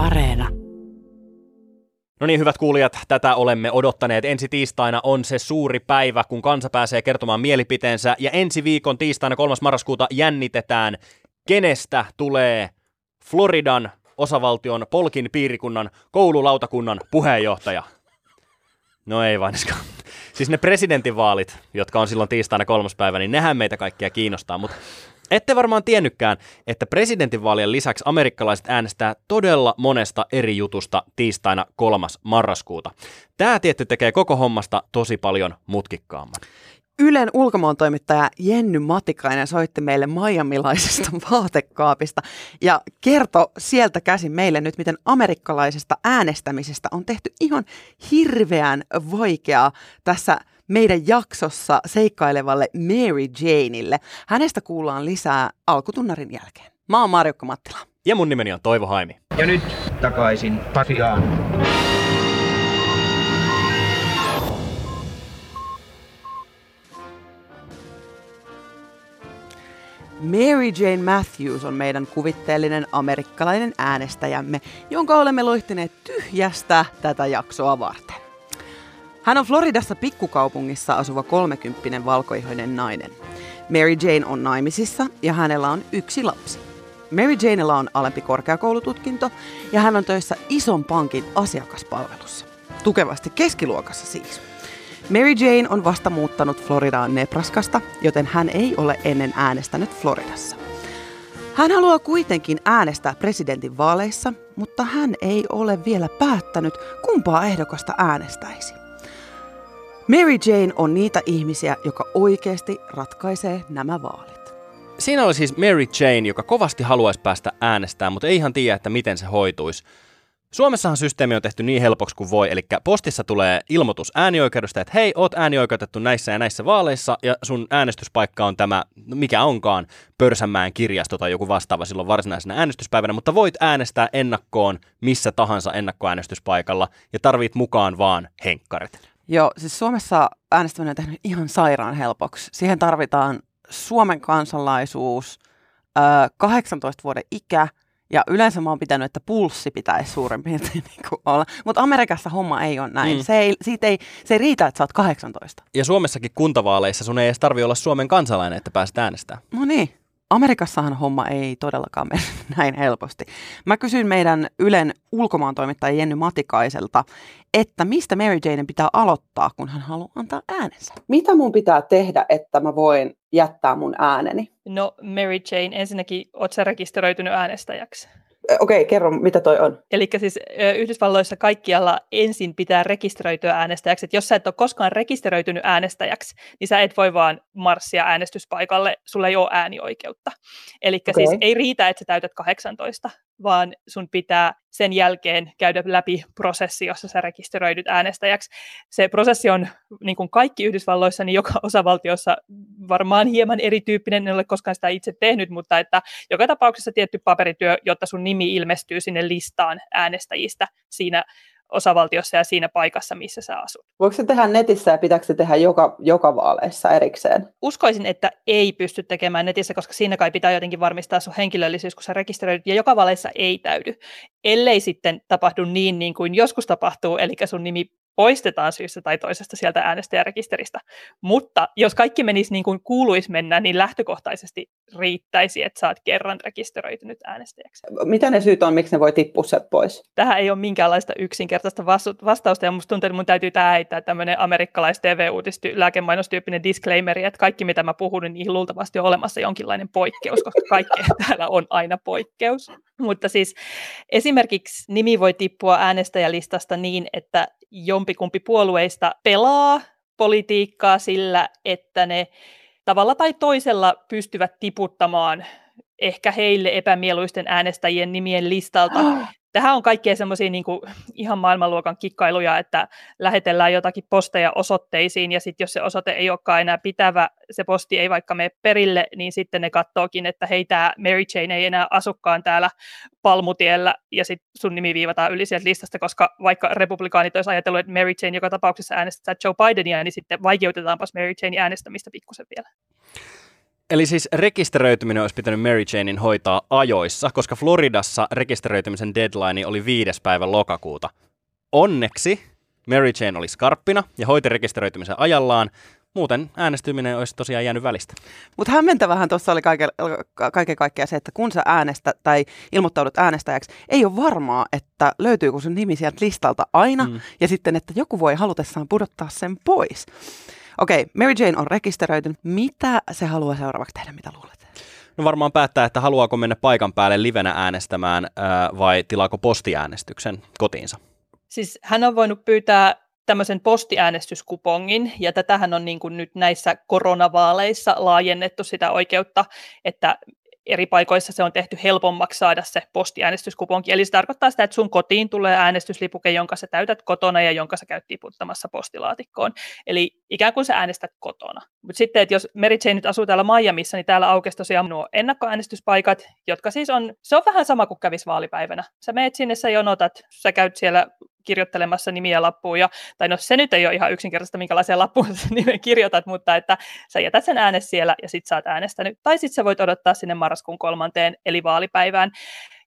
Areena. No niin, hyvät kuulijat, tätä olemme odottaneet. Ensi tiistaina on se suuri päivä, kun kansa pääsee kertomaan mielipiteensä. Ja ensi viikon tiistaina 3. marraskuuta jännitetään, kenestä tulee Floridan osavaltion Polkin piirikunnan koululautakunnan puheenjohtaja. No ei vain. Siis ne presidentinvaalit, jotka on silloin tiistaina kolmas päivä, niin nehän meitä kaikkia kiinnostaa, mutta ette varmaan tiennytkään, että presidentinvaalien lisäksi amerikkalaiset äänestää todella monesta eri jutusta tiistaina kolmas marraskuuta. Tämä tietty tekee koko hommasta tosi paljon mutkikkaamman. Ylen ulkomaantoimittaja Jenny Matikainen soitti meille Miamilaisesta vaatekaapista ja kertoi sieltä käsin meille nyt, miten amerikkalaisesta äänestämisestä on tehty ihan hirveän vaikeaa tässä meidän jaksossa seikkailevalle Mary Janeille. Hänestä kuullaan lisää alkutunnarin jälkeen. Mä oon Marjukka Mattila. Ja mun nimeni on Toivo Haimi. Ja nyt takaisin Pasiaan. Mary Jane Matthews on meidän kuvitteellinen amerikkalainen äänestäjämme, jonka olemme loihtineet tyhjästä tätä jaksoa varten. Hän on Floridassa pikkukaupungissa asuva kolmekymppinen valkoihoinen nainen. Mary Jane on naimisissa ja hänellä on yksi lapsi. Mary Janella on alempi korkeakoulututkinto ja hän on töissä ison pankin asiakaspalvelussa. Tukevasti keskiluokassa siis. Mary Jane on vasta muuttanut Floridaan Nebraskasta, joten hän ei ole ennen äänestänyt Floridassa. Hän haluaa kuitenkin äänestää presidentin vaaleissa, mutta hän ei ole vielä päättänyt, kumpaa ehdokasta äänestäisi. Mary Jane on niitä ihmisiä, joka oikeasti ratkaisee nämä vaalit. Siinä oli siis Mary Jane, joka kovasti haluaisi päästä äänestämään, mutta ei ihan tiedä, että miten se hoituisi. Suomessahan systeemi on tehty niin helpoksi kuin voi, eli postissa tulee ilmoitus äänioikeudesta, että hei, oot äänioikeutettu näissä ja näissä vaaleissa, ja sun äänestyspaikka on tämä, no mikä onkaan, Pörsänmäen kirjasto tai joku vastaava silloin varsinaisena äänestyspäivänä, mutta voit äänestää ennakkoon missä tahansa ennakkoäänestyspaikalla, ja tarvit mukaan vaan henkkarit. Joo, siis Suomessa äänestäminen on tehnyt ihan sairaan helpoksi. Siihen tarvitaan Suomen kansalaisuus, 18 vuoden ikä, ja yleensä mä oon pitänyt, että pulssi pitäisi suurin piirtein niin kuin olla. Mutta Amerikassa homma ei ole näin. Mm. Se, ei, siitä ei, se ei riitä, että sä oot 18. Ja Suomessakin kuntavaaleissa sun ei edes tarvi olla Suomen kansalainen, että pääset äänestämään. No niin. Amerikassahan homma ei todellakaan mene näin helposti. Mä kysyin meidän Ylen ulkomaantoimittaja Jenny Matikaiselta, että mistä Mary Jane pitää aloittaa, kun hän haluaa antaa äänensä. Mitä mun pitää tehdä, että mä voin jättää mun ääneni? No Mary Jane, ensinnäkin oot sä rekisteröitynyt äänestäjäksi? Okei, kerro, mitä toi on? Eli siis Yhdysvalloissa kaikkialla ensin pitää rekisteröityä äänestäjäksi. Et jos sä et ole koskaan rekisteröitynyt äänestäjäksi, niin sä et voi vaan marssia äänestyspaikalle, sulla ei ole äänioikeutta. Eli okay. siis ei riitä, että sä täytät 18, vaan sun pitää sen jälkeen käydä läpi prosessi, jossa sä rekisteröidyt äänestäjäksi. Se prosessi on niin kuin kaikki Yhdysvalloissa, niin joka osavaltiossa varmaan hieman erityyppinen, en ole koskaan sitä itse tehnyt, mutta että joka tapauksessa tietty paperityö, jotta sun nimi ilmestyy sinne listaan äänestäjistä siinä osavaltiossa ja siinä paikassa, missä sä asut. Voiko se tehdä netissä ja pitääkö se tehdä joka, joka vaaleissa erikseen? Uskoisin, että ei pysty tekemään netissä, koska siinä kai pitää jotenkin varmistaa sun henkilöllisyys, kun sä rekisteröidyt, ja joka vaaleissa ei täydy. Ellei sitten tapahdu niin, niin kuin joskus tapahtuu, eli sun nimi poistetaan syystä tai toisesta sieltä äänestäjärekisteristä. Mutta jos kaikki menisi niin kuin kuuluisi mennä, niin lähtökohtaisesti riittäisi, että saat kerran rekisteröitynyt äänestäjäksi. Mitä ne syyt on, miksi ne voi tippua sieltä pois? Tähän ei ole minkäänlaista yksinkertaista vastausta, ja musta tuntuu, että mun täytyy tämä heittää tämmöinen amerikkalais TV-uutis lääkemainostyyppinen disclaimeri, että kaikki mitä mä puhun, niin niihin luultavasti on olemassa jonkinlainen poikkeus, koska kaikki täällä on aina poikkeus. Mutta siis esimerkiksi nimi voi tippua äänestäjälistasta niin, että jompikumpi puolueista pelaa politiikkaa sillä, että ne tavalla tai toisella pystyvät tiputtamaan ehkä heille epämieluisten äänestäjien nimien listalta tähän on kaikkea semmoisia niin ihan maailmanluokan kikkailuja, että lähetellään jotakin posteja osoitteisiin, ja sitten jos se osoite ei olekaan enää pitävä, se posti ei vaikka mene perille, niin sitten ne katsookin, että hei, tämä Mary Jane ei enää asukkaan täällä Palmutiellä, ja sitten sun nimi viivataan yli sieltä listasta, koska vaikka republikaanit olisi ajatellut, että Mary Jane joka tapauksessa äänestää Joe Bidenia, niin sitten vaikeutetaanpas Mary Jane äänestämistä pikkusen vielä. Eli siis rekisteröityminen olisi pitänyt Mary Janein hoitaa ajoissa, koska Floridassa rekisteröitymisen deadline oli viides päivä lokakuuta. Onneksi Mary Jane oli skarppina ja hoiti rekisteröitymisen ajallaan, Muuten äänestyminen olisi tosiaan jäänyt välistä. Mutta hämmentävähän tuossa oli kaiken, kaiken kaikkiaan se, että kun sä äänestä tai ilmoittaudut äänestäjäksi, ei ole varmaa, että löytyykö sun nimi sieltä listalta aina, mm. ja sitten, että joku voi halutessaan pudottaa sen pois. Okei, okay, Mary Jane on rekisteröitynyt. Mitä se haluaa seuraavaksi tehdä, mitä luulet? No varmaan päättää, että haluaako mennä paikan päälle livenä äänestämään ää, vai tilaako postiäänestyksen kotiinsa. Siis hän on voinut pyytää tämmöisen postiäänestyskupongin, ja tätähän on niin kuin nyt näissä koronavaaleissa laajennettu sitä oikeutta, että eri paikoissa se on tehty helpommaksi saada se postiäänestyskuponki. Eli se tarkoittaa sitä, että sun kotiin tulee äänestyslipuke, jonka sä täytät kotona ja jonka sä käyt tiputtamassa postilaatikkoon. Eli ikään kuin sä äänestät kotona. Mutta sitten, että jos Mary Jane nyt asuu täällä Miamiissa, niin täällä aukesi tosiaan nuo ennakkoäänestyspaikat, jotka siis on, se on vähän sama kuin kävisi vaalipäivänä. Sä meet sinne, sä jonotat, sä käyt siellä kirjoittelemassa nimiä lappuun, ja, tai no se nyt ei ole ihan yksinkertaista, minkälaisia lappuun sä nimen kirjoitat, mutta että sä jätät sen äänes siellä ja sit sä oot äänestänyt, tai sitten sä voit odottaa sinne marraskuun kolmanteen, eli vaalipäivään,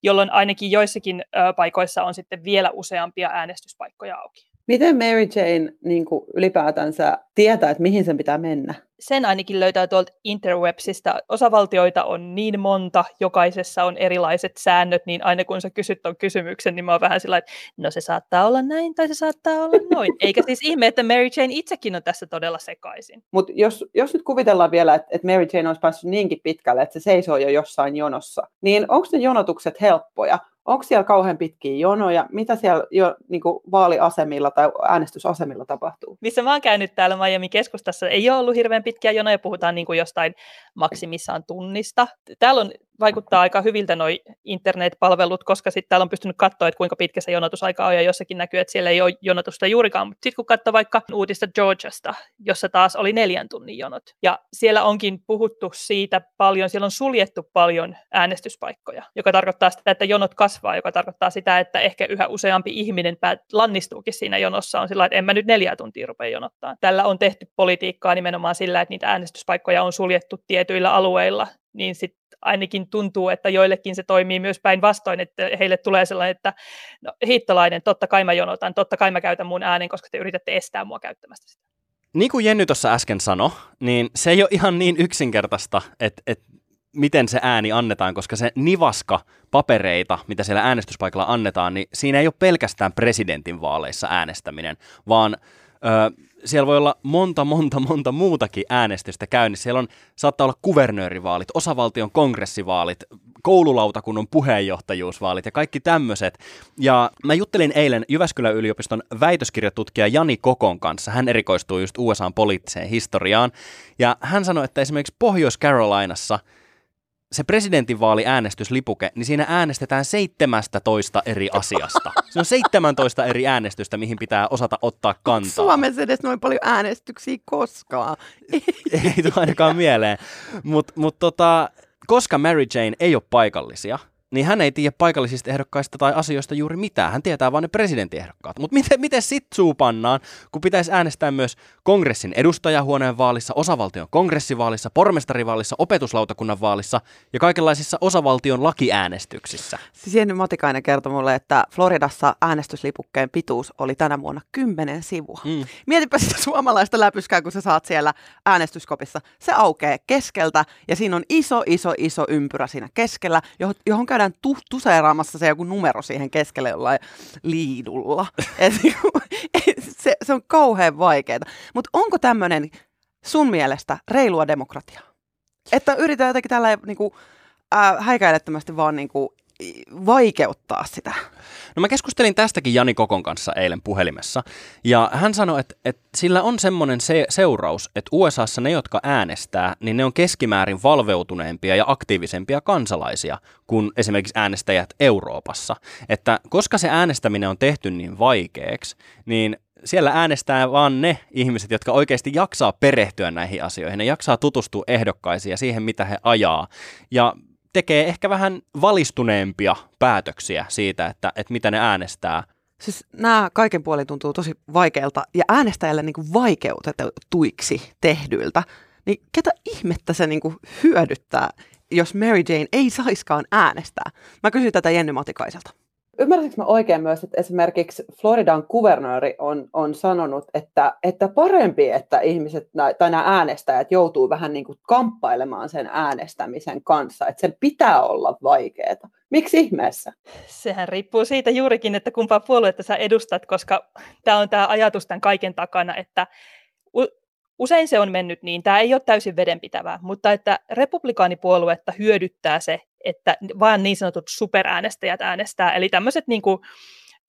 jolloin ainakin joissakin ö, paikoissa on sitten vielä useampia äänestyspaikkoja auki. Miten Mary Jane niin kuin ylipäätänsä tietää, että mihin sen pitää mennä? Sen ainakin löytää tuolta interwebsista. Osavaltioita on niin monta, jokaisessa on erilaiset säännöt, niin aina kun sä kysyt tuon kysymyksen, niin mä oon vähän sillä että no se saattaa olla näin tai se saattaa olla noin. Eikä siis ihme, että Mary Jane itsekin on tässä todella sekaisin. Mutta jos, jos nyt kuvitellaan vielä, että, että Mary Jane olisi päässyt niinkin pitkälle, että se seisoo jo jossain jonossa, niin onko ne jonotukset helppoja? Onko siellä kauhean pitkiä jonoja? Mitä siellä jo niin kuin vaaliasemilla tai äänestysasemilla tapahtuu? Missä mä oon käynyt täällä Miami keskustassa, ei ole ollut hirveän pitkiä jonoja, puhutaan niin kuin jostain maksimissaan tunnista. Täällä on vaikuttaa aika hyviltä noi internetpalvelut, koska sitten täällä on pystynyt katsoa, että kuinka pitkä se jonotusaika on, ja jossakin näkyy, että siellä ei ole jonotusta juurikaan. Mutta sitten kun katsoo vaikka uutista Georgiasta, jossa taas oli neljän tunnin jonot, ja siellä onkin puhuttu siitä paljon, siellä on suljettu paljon äänestyspaikkoja, joka tarkoittaa sitä, että jonot kasvaa, joka tarkoittaa sitä, että ehkä yhä useampi ihminen päät lannistuukin siinä jonossa, on sillä että en mä nyt neljä tuntia rupea jonottaa. Tällä on tehty politiikkaa nimenomaan sillä, että niitä äänestyspaikkoja on suljettu tietyillä alueilla, niin sitten ainakin tuntuu, että joillekin se toimii myös päinvastoin, että heille tulee sellainen, että no, hiittolainen, totta kai mä jonotan, totta kai mä käytän mun äänen, koska te yritätte estää mua käyttämästä sitä. Niin kuin Jenny tuossa äsken sanoi, niin se ei ole ihan niin yksinkertaista, että, että miten se ääni annetaan, koska se nivaska papereita, mitä siellä äänestyspaikalla annetaan, niin siinä ei ole pelkästään presidentin vaaleissa äänestäminen, vaan ö, siellä voi olla monta, monta, monta muutakin äänestystä käynnissä. Siellä on, saattaa olla kuvernöörivaalit, osavaltion kongressivaalit, koululautakunnan puheenjohtajuusvaalit ja kaikki tämmöiset. Ja mä juttelin eilen Jyväskylän yliopiston väitöskirjatutkija Jani Kokon kanssa. Hän erikoistuu just USAn poliittiseen historiaan. Ja hän sanoi, että esimerkiksi Pohjois-Carolinassa – se presidentinvaaliäänestyslipuke, niin siinä äänestetään 17 eri asiasta. Se on 17 eri äänestystä, mihin pitää osata ottaa kantaa. Suomessa edes noin paljon äänestyksiä koskaan. ei tule ainakaan mieleen. Mutta mut tota, koska Mary Jane ei ole paikallisia, niin hän ei tiedä paikallisista ehdokkaista tai asioista juuri mitään. Hän tietää vain ne presidenttiehdokkaat. Mutta miten, miten sit suupannaan, kun pitäisi äänestää myös kongressin edustajahuoneen vaalissa, osavaltion kongressivaalissa, pormestarivaalissa, opetuslautakunnan vaalissa ja kaikenlaisissa osavaltion lakiäänestyksissä? Siis Jenny Matikainen kertoi mulle, että Floridassa äänestyslipukkeen pituus oli tänä vuonna 10 sivua. Mm. Mietipä sitä suomalaista läpyskää, kun sä saat siellä äänestyskopissa. Se aukeaa keskeltä ja siinä on iso, iso, iso ympyrä siinä keskellä, johon käydään käydään tu- tuseeraamassa se joku numero siihen keskelle jollain liidulla. Et, niinku, se, se on kauhean vaikeaa. Mutta onko tämmöinen sun mielestä reilua demokratiaa? Että yritetään jotenkin tällä niin kuin, äh, häikäilettömästi vaan niin kuin, vaikeuttaa sitä? No mä keskustelin tästäkin Jani Kokon kanssa eilen puhelimessa, ja hän sanoi, että, että sillä on semmoinen se- seuraus, että USAssa ne, jotka äänestää, niin ne on keskimäärin valveutuneempia ja aktiivisempia kansalaisia kuin esimerkiksi äänestäjät Euroopassa. Että koska se äänestäminen on tehty niin vaikeaksi, niin siellä äänestää vaan ne ihmiset, jotka oikeasti jaksaa perehtyä näihin asioihin. Ne jaksaa tutustua ehdokkaisiin ja siihen, mitä he ajaa. Ja tekee ehkä vähän valistuneempia päätöksiä siitä, että, että mitä ne äänestää. Siis nämä kaiken puolin tuntuu tosi vaikealta ja äänestäjälle niin kuin vaikeutetuiksi tehdyiltä. niin ketä ihmettä se niinku hyödyttää, jos Mary Jane ei saiskaan äänestää? Mä kysyin tätä Jenny Matikaiselta. Ymmärsinkö mä oikein myös, että esimerkiksi Floridan kuvernööri on, on sanonut, että, että parempi, että ihmiset tai nämä äänestäjät joutuu vähän niin kuin kamppailemaan sen äänestämisen kanssa, että sen pitää olla vaikeaa. Miksi ihmeessä? Sehän riippuu siitä juurikin, että kumpaa puoluetta sä edustat, koska tämä on tämä ajatus tämän kaiken takana, että usein se on mennyt niin, tämä ei ole täysin vedenpitävää, mutta että republikaanipuoluetta hyödyttää se, että vain niin sanotut superäänestäjät äänestää, eli tämmöiset, niin kuin,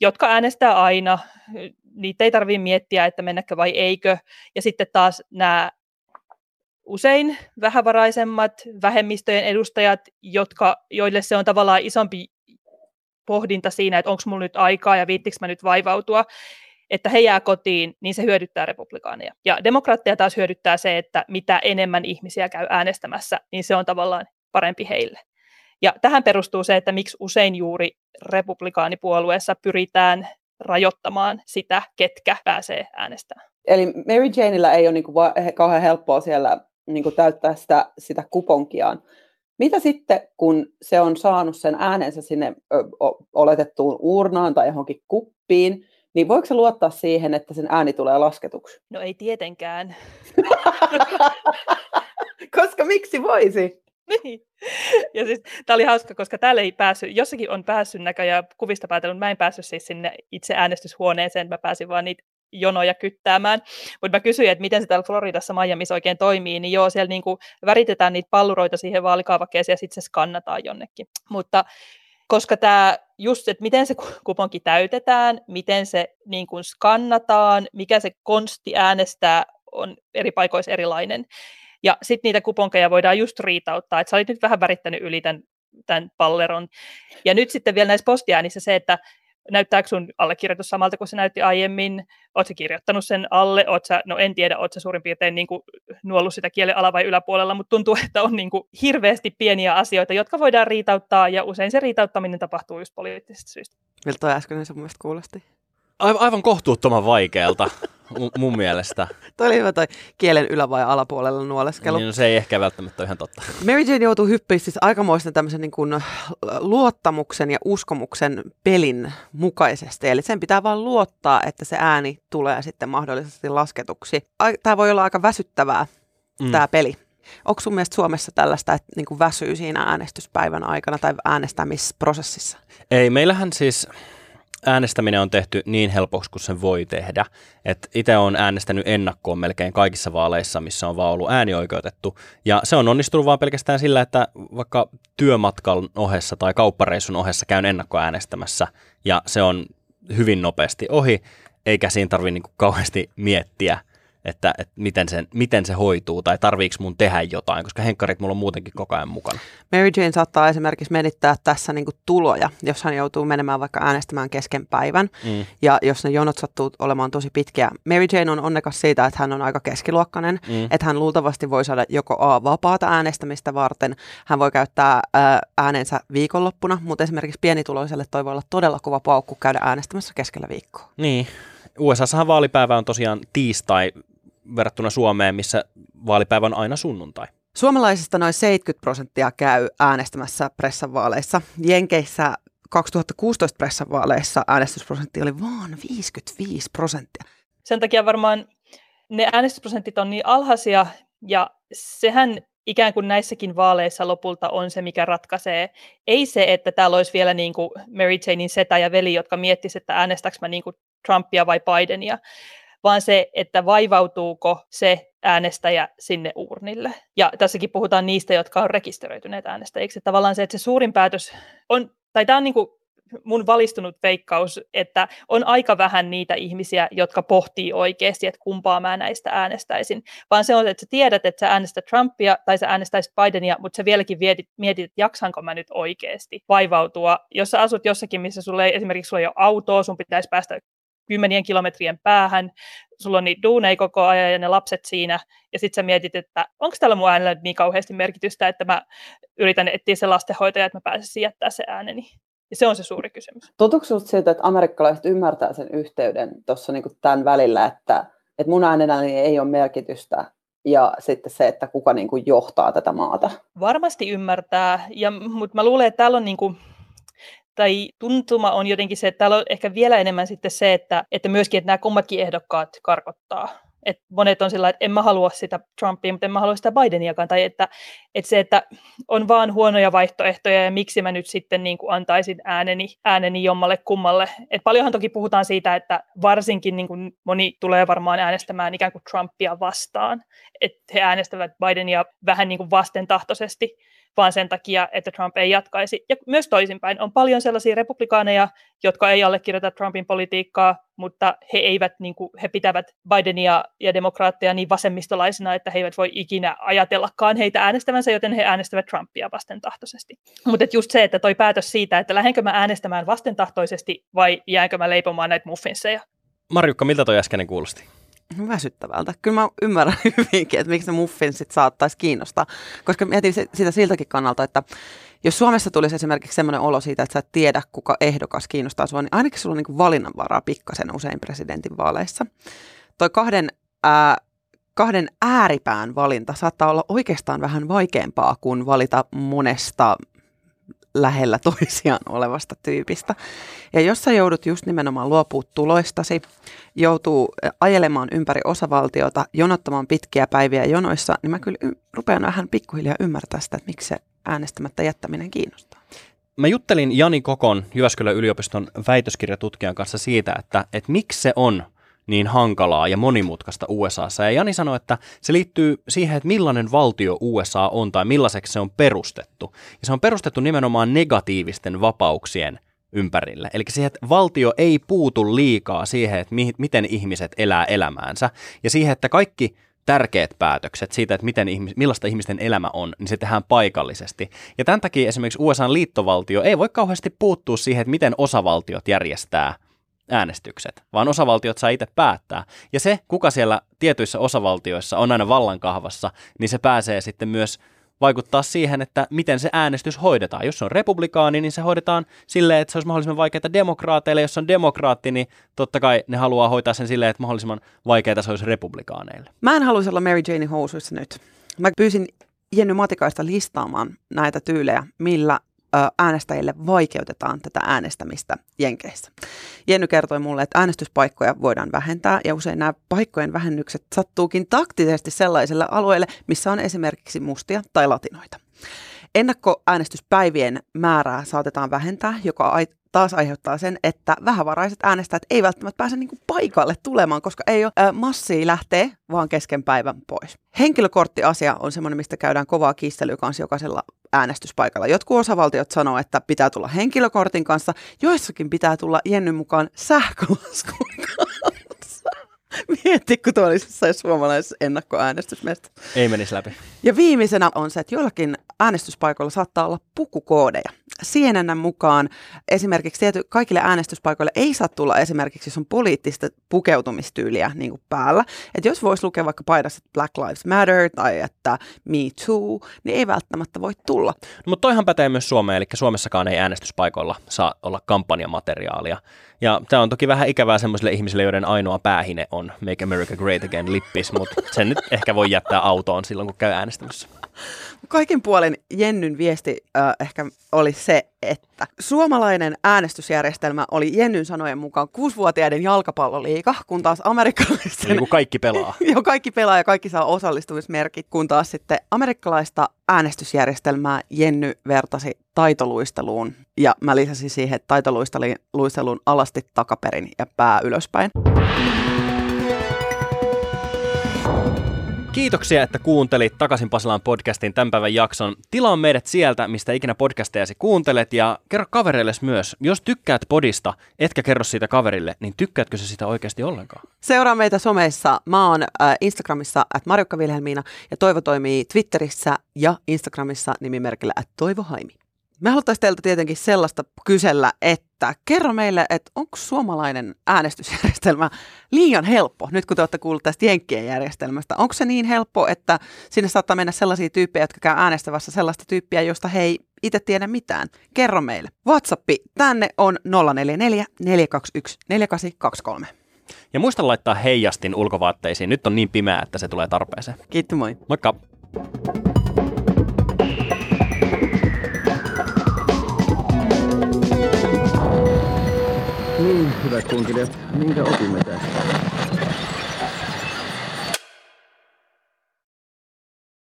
jotka äänestää aina, niitä ei tarvitse miettiä, että mennäkö vai eikö, ja sitten taas nämä usein vähävaraisemmat vähemmistöjen edustajat, jotka, joille se on tavallaan isompi pohdinta siinä, että onko mulla nyt aikaa ja viittikö mä nyt vaivautua, että he jää kotiin, niin se hyödyttää republikaaneja. Ja demokraatteja taas hyödyttää se, että mitä enemmän ihmisiä käy äänestämässä, niin se on tavallaan parempi heille. Ja tähän perustuu se, että miksi usein juuri republikaanipuolueessa pyritään rajoittamaan sitä, ketkä pääsee äänestämään. Eli Mary Janeillä ei ole niin kuin kauhean helppoa siellä niin kuin täyttää sitä, sitä kuponkiaan. Mitä sitten, kun se on saanut sen äänensä sinne oletettuun urnaan tai johonkin kuppiin, niin voiko se luottaa siihen, että sen ääni tulee lasketuksi? No ei tietenkään. Koska miksi voisi? Niin. Ja siis tämä oli hauska, koska täällä ei päässyt, jossakin on päässyt näköjään kuvista päätellyt, mä en päässyt siis sinne itse äänestyshuoneeseen, mä pääsin vaan niitä jonoja kyttäämään. Mutta mä kysyin, että miten se täällä Floridassa Miamiissa oikein toimii, niin joo, siellä niinku väritetään niitä palluroita siihen vaalikaavakkeeseen ja sitten se skannataan jonnekin. Mutta koska tämä just, että miten se kuponki täytetään, miten se niin kuin skannataan, mikä se konsti äänestää, on eri paikoissa erilainen. Ja sitten niitä kuponkeja voidaan just riitauttaa, että sä olit nyt vähän värittänyt yli tämän, tämän palleron. Ja nyt sitten vielä näissä postiäänissä se, että näyttääkö sun allekirjoitus samalta kuin se näytti aiemmin, ootko kirjoittanut sen alle, oot sä, no en tiedä, oot sä suurin piirtein niin kuin nuollut sitä kielen ala- vai yläpuolella, mutta tuntuu, että on niin kuin hirveästi pieniä asioita, jotka voidaan riitauttaa, ja usein se riitauttaminen tapahtuu just poliittisista syistä. Miltä toi äsken se mun mielestä kuulosti? Aivan kohtuuttoman vaikealta mun mielestä. toi oli hyvä toi kielen ylä- vai alapuolella nuoleskelu. Niin, no se ei ehkä välttämättä ole ihan totta. Mary Jane joutuu hyppiä siis aikamoisten tämmöisen niin kuin luottamuksen ja uskomuksen pelin mukaisesti. Eli sen pitää vaan luottaa, että se ääni tulee sitten mahdollisesti lasketuksi. Tämä voi olla aika väsyttävää, mm. tämä peli. Onko sun mielestä Suomessa tällaista, että niin kuin väsyy siinä äänestyspäivän aikana tai äänestämisprosessissa? Ei, meillähän siis äänestäminen on tehty niin helpoksi kuin sen voi tehdä. Itse olen äänestänyt ennakkoon melkein kaikissa vaaleissa, missä on vaan ollut äänioikeutettu. Ja se on onnistunut vaan pelkästään sillä, että vaikka työmatkan ohessa tai kauppareissun ohessa käyn ennakkoäänestämässä ja se on hyvin nopeasti ohi, eikä siinä tarvitse niin kauheasti miettiä – että, että miten, sen, miten se hoituu tai tarviiko mun tehdä jotain, koska henkkarit mulla on muutenkin koko ajan mukana. Mary Jane saattaa esimerkiksi menittää tässä niin kuin tuloja, jos hän joutuu menemään vaikka äänestämään kesken päivän mm. ja jos ne jonot sattuu olemaan tosi pitkiä. Mary Jane on onnekas siitä, että hän on aika keskiluokkainen, mm. että hän luultavasti voi saada joko A, vapaata äänestämistä varten, hän voi käyttää ää, äänensä viikonloppuna, mutta esimerkiksi pienituloiselle toi voi olla todella kova paukku käydä äänestämässä keskellä viikkoa. Niin, USAssahan vaalipäivä on tosiaan tiistai verrattuna Suomeen, missä vaalipäivä on aina sunnuntai. Suomalaisista noin 70 prosenttia käy äänestämässä pressanvaaleissa. Jenkeissä 2016 pressanvaaleissa äänestysprosentti oli vain 55 prosenttia. Sen takia varmaan ne äänestysprosentit on niin alhaisia ja sehän ikään kuin näissäkin vaaleissa lopulta on se, mikä ratkaisee. Ei se, että täällä olisi vielä niin kuin Mary Janein setä ja veli, jotka miettisivät, että äänestäkö mä niin kuin Trumpia vai Bidenia, vaan se, että vaivautuuko se äänestäjä sinne urnille. Ja tässäkin puhutaan niistä, jotka on rekisteröityneet äänestäjiksi. Tavallaan se, että se suurin päätös on, tai tämä on niin kuin mun valistunut veikkaus, että on aika vähän niitä ihmisiä, jotka pohtii oikeasti, että kumpaa mä näistä äänestäisin, vaan se on, että sä tiedät, että sä äänestät Trumpia tai sä äänestäisit Bidenia, mutta sä vieläkin mietit, mietit että jaksanko mä nyt oikeasti vaivautua. Jos sä asut jossakin, missä sulle ei, esimerkiksi sulla ei ole autoa, sun pitäisi päästä kymmenien kilometrien päähän, sulla on niitä duuneja koko ajan ja ne lapset siinä, ja sitten sä mietit, että onko tällä mun äänellä niin kauheasti merkitystä, että mä yritän etsiä se lastenhoitaja, että mä pääsisin jättää se ääneni. Ja se on se suuri kysymys. Sinusta siltä, että amerikkalaiset ymmärtää sen yhteyden tuossa niin tämän välillä, että, että mun äänenäni ei ole merkitystä ja sitten se, että kuka niin kuin johtaa tätä maata. Varmasti ymmärtää, ja, mutta mä luulen, että täällä on niin kuin, tai tuntuma on jotenkin se, että täällä on ehkä vielä enemmän sitten se, että, että myöskin, että nämä kummatkin ehdokkaat karkottaa. Et monet on sillä että en mä halua sitä Trumpia, mutta en mä halua sitä Bideniakaan, tai että, että se, että on vaan huonoja vaihtoehtoja, ja miksi mä nyt sitten niin kuin antaisin ääneni, ääneni jommalle kummalle. Et paljonhan toki puhutaan siitä, että varsinkin niin kuin moni tulee varmaan äänestämään ikään kuin Trumpia vastaan, että he äänestävät Bidenia vähän niin kuin vastentahtoisesti, vaan sen takia, että Trump ei jatkaisi. Ja myös toisinpäin. On paljon sellaisia republikaaneja, jotka ei allekirjoita Trumpin politiikkaa, mutta he, eivät, niin kuin, he pitävät Bidenia ja demokraatteja niin vasemmistolaisina, että he eivät voi ikinä ajatellakaan heitä äänestävänsä, joten he äänestävät Trumpia vastentahtoisesti. Mutta just se, että toi päätös siitä, että lähdenkö mä äänestämään vastentahtoisesti vai jäänkö mä leipomaan näitä muffinseja. Marjukka, miltä toi äskeinen kuulosti? Väsyttävältä. Kyllä mä ymmärrän hyvinkin, että miksi ne muffinsit saattaisi kiinnostaa. Koska mietin sitä siltäkin kannalta, että jos Suomessa tulisi esimerkiksi sellainen olo siitä, että sä et tiedä, kuka ehdokas kiinnostaa sua, niin ainakin sulla on niin valinnanvaraa pikkasen usein presidentin vaaleissa. Toi kahden, ää, kahden ääripään valinta saattaa olla oikeastaan vähän vaikeampaa kuin valita monesta lähellä toisiaan olevasta tyypistä. Ja jos sä joudut just nimenomaan luopua tuloistasi, joutuu ajelemaan ympäri osavaltiota, jonottamaan pitkiä päiviä jonoissa, niin mä kyllä y- rupean vähän pikkuhiljaa ymmärtää sitä, että miksi se äänestämättä jättäminen kiinnostaa. Mä juttelin Jani Kokon Jyväskylän yliopiston väitöskirjatutkijan kanssa siitä, että, että miksi se on niin hankalaa ja monimutkaista USAssa. Ja Jani sanoi, että se liittyy siihen, että millainen valtio USA on tai millaiseksi se on perustettu. Ja se on perustettu nimenomaan negatiivisten vapauksien ympärille. Eli siihen, että valtio ei puutu liikaa siihen, että mi- miten ihmiset elää elämäänsä ja siihen, että kaikki tärkeät päätökset siitä, että miten ihmis- millaista ihmisten elämä on, niin se tehdään paikallisesti. Ja tämän takia esimerkiksi USA liittovaltio ei voi kauheasti puuttua siihen, että miten osavaltiot järjestää äänestykset, vaan osavaltiot saa itse päättää. Ja se, kuka siellä tietyissä osavaltioissa on aina vallankahvassa, niin se pääsee sitten myös vaikuttaa siihen, että miten se äänestys hoidetaan. Jos se on republikaani, niin se hoidetaan silleen, että se olisi mahdollisimman vaikeaa demokraateille. Jos se on demokraatti, niin totta kai ne haluaa hoitaa sen silleen, että mahdollisimman vaikeaa se olisi republikaaneille. Mä en haluaisi olla Mary Jane housuissa nyt. Mä pyysin Jenny Matikaista listaamaan näitä tyylejä, millä äänestäjille vaikeutetaan tätä äänestämistä Jenkeissä. Jenny kertoi mulle, että äänestyspaikkoja voidaan vähentää ja usein nämä paikkojen vähennykset sattuukin taktisesti sellaisille alueille, missä on esimerkiksi mustia tai latinoita. Ennakkoäänestyspäivien määrää saatetaan vähentää, joka taas aiheuttaa sen, että vähävaraiset äänestäjät ei välttämättä pääse niin paikalle tulemaan, koska ei ole ää, massia lähtee vaan kesken päivän pois. Henkilökorttiasia on semmoinen, mistä käydään kovaa kiistelyä kanssa jokaisella äänestyspaikalla. Jotkut osavaltiot sanoo, että pitää tulla henkilökortin kanssa, joissakin pitää tulla Jennyn mukaan sähkölaskun kanssa. Mieti, kun tuo olisi suomalaisessa ennakkoäänestysmestä. Ei menisi läpi. Ja viimeisenä on se, että joillakin äänestyspaikoilla saattaa olla pukukoodeja. CNN mukaan esimerkiksi tiety, kaikille äänestyspaikoille ei saa tulla esimerkiksi, on poliittista pukeutumistyyliä niin kuin päällä. Että jos voisi lukea vaikka paidassa Black Lives Matter tai että Me Too, niin ei välttämättä voi tulla. No, mutta toihan pätee myös Suomeen, eli Suomessakaan ei äänestyspaikoilla saa olla kampanjamateriaalia. Ja tämä on toki vähän ikävää sellaisille ihmisille, joiden ainoa päähine on Make America Great Again lippis, mutta sen nyt ehkä voi jättää autoon silloin, kun käy äänestämässä. Kaikin puolin Jennyn viesti äh, ehkä oli se, että suomalainen äänestysjärjestelmä oli Jennyn sanojen mukaan kuusivuotiaiden jalkapalloliiga, kun taas amerikkalaisten... Niin kuin kaikki pelaa. Joo, kaikki pelaa ja kaikki saa osallistumismerkit, kun taas sitten amerikkalaista äänestysjärjestelmää Jenny vertasi taitoluisteluun. Ja mä lisäsin siihen, että taitoluistelun alasti takaperin ja pää ylöspäin. Kiitoksia, että kuuntelit Takaisin Pasilaan podcastin tämän päivän jakson. Tilaa meidät sieltä, mistä ikinä podcastejasi kuuntelet ja kerro kavereille myös. Jos tykkäät podista, etkä kerro siitä kaverille, niin tykkäätkö se sitä oikeasti ollenkaan? Seuraa meitä someissa. Mä oon äh, Instagramissa at Marjukka Vilhelmiina ja Toivo toimii Twitterissä ja Instagramissa nimimerkillä at Toivo Haimi. Me haluttaisiin teiltä tietenkin sellaista kysellä, että kerro meille, että onko suomalainen äänestysjärjestelmä liian helppo, nyt kun te olette kuulleet tästä Jenkkien järjestelmästä. Onko se niin helppo, että sinne saattaa mennä sellaisia tyyppejä, jotka käy äänestävässä sellaista tyyppiä, josta he ei itse tiedä mitään? Kerro meille. WhatsApp tänne on 044 421 4823. Ja muista laittaa heijastin ulkovaatteisiin. Nyt on niin pimeää, että se tulee tarpeeseen. Kiitti moi. Moikka! Niin, hyvät kunkilijat, minkä opimme tästä?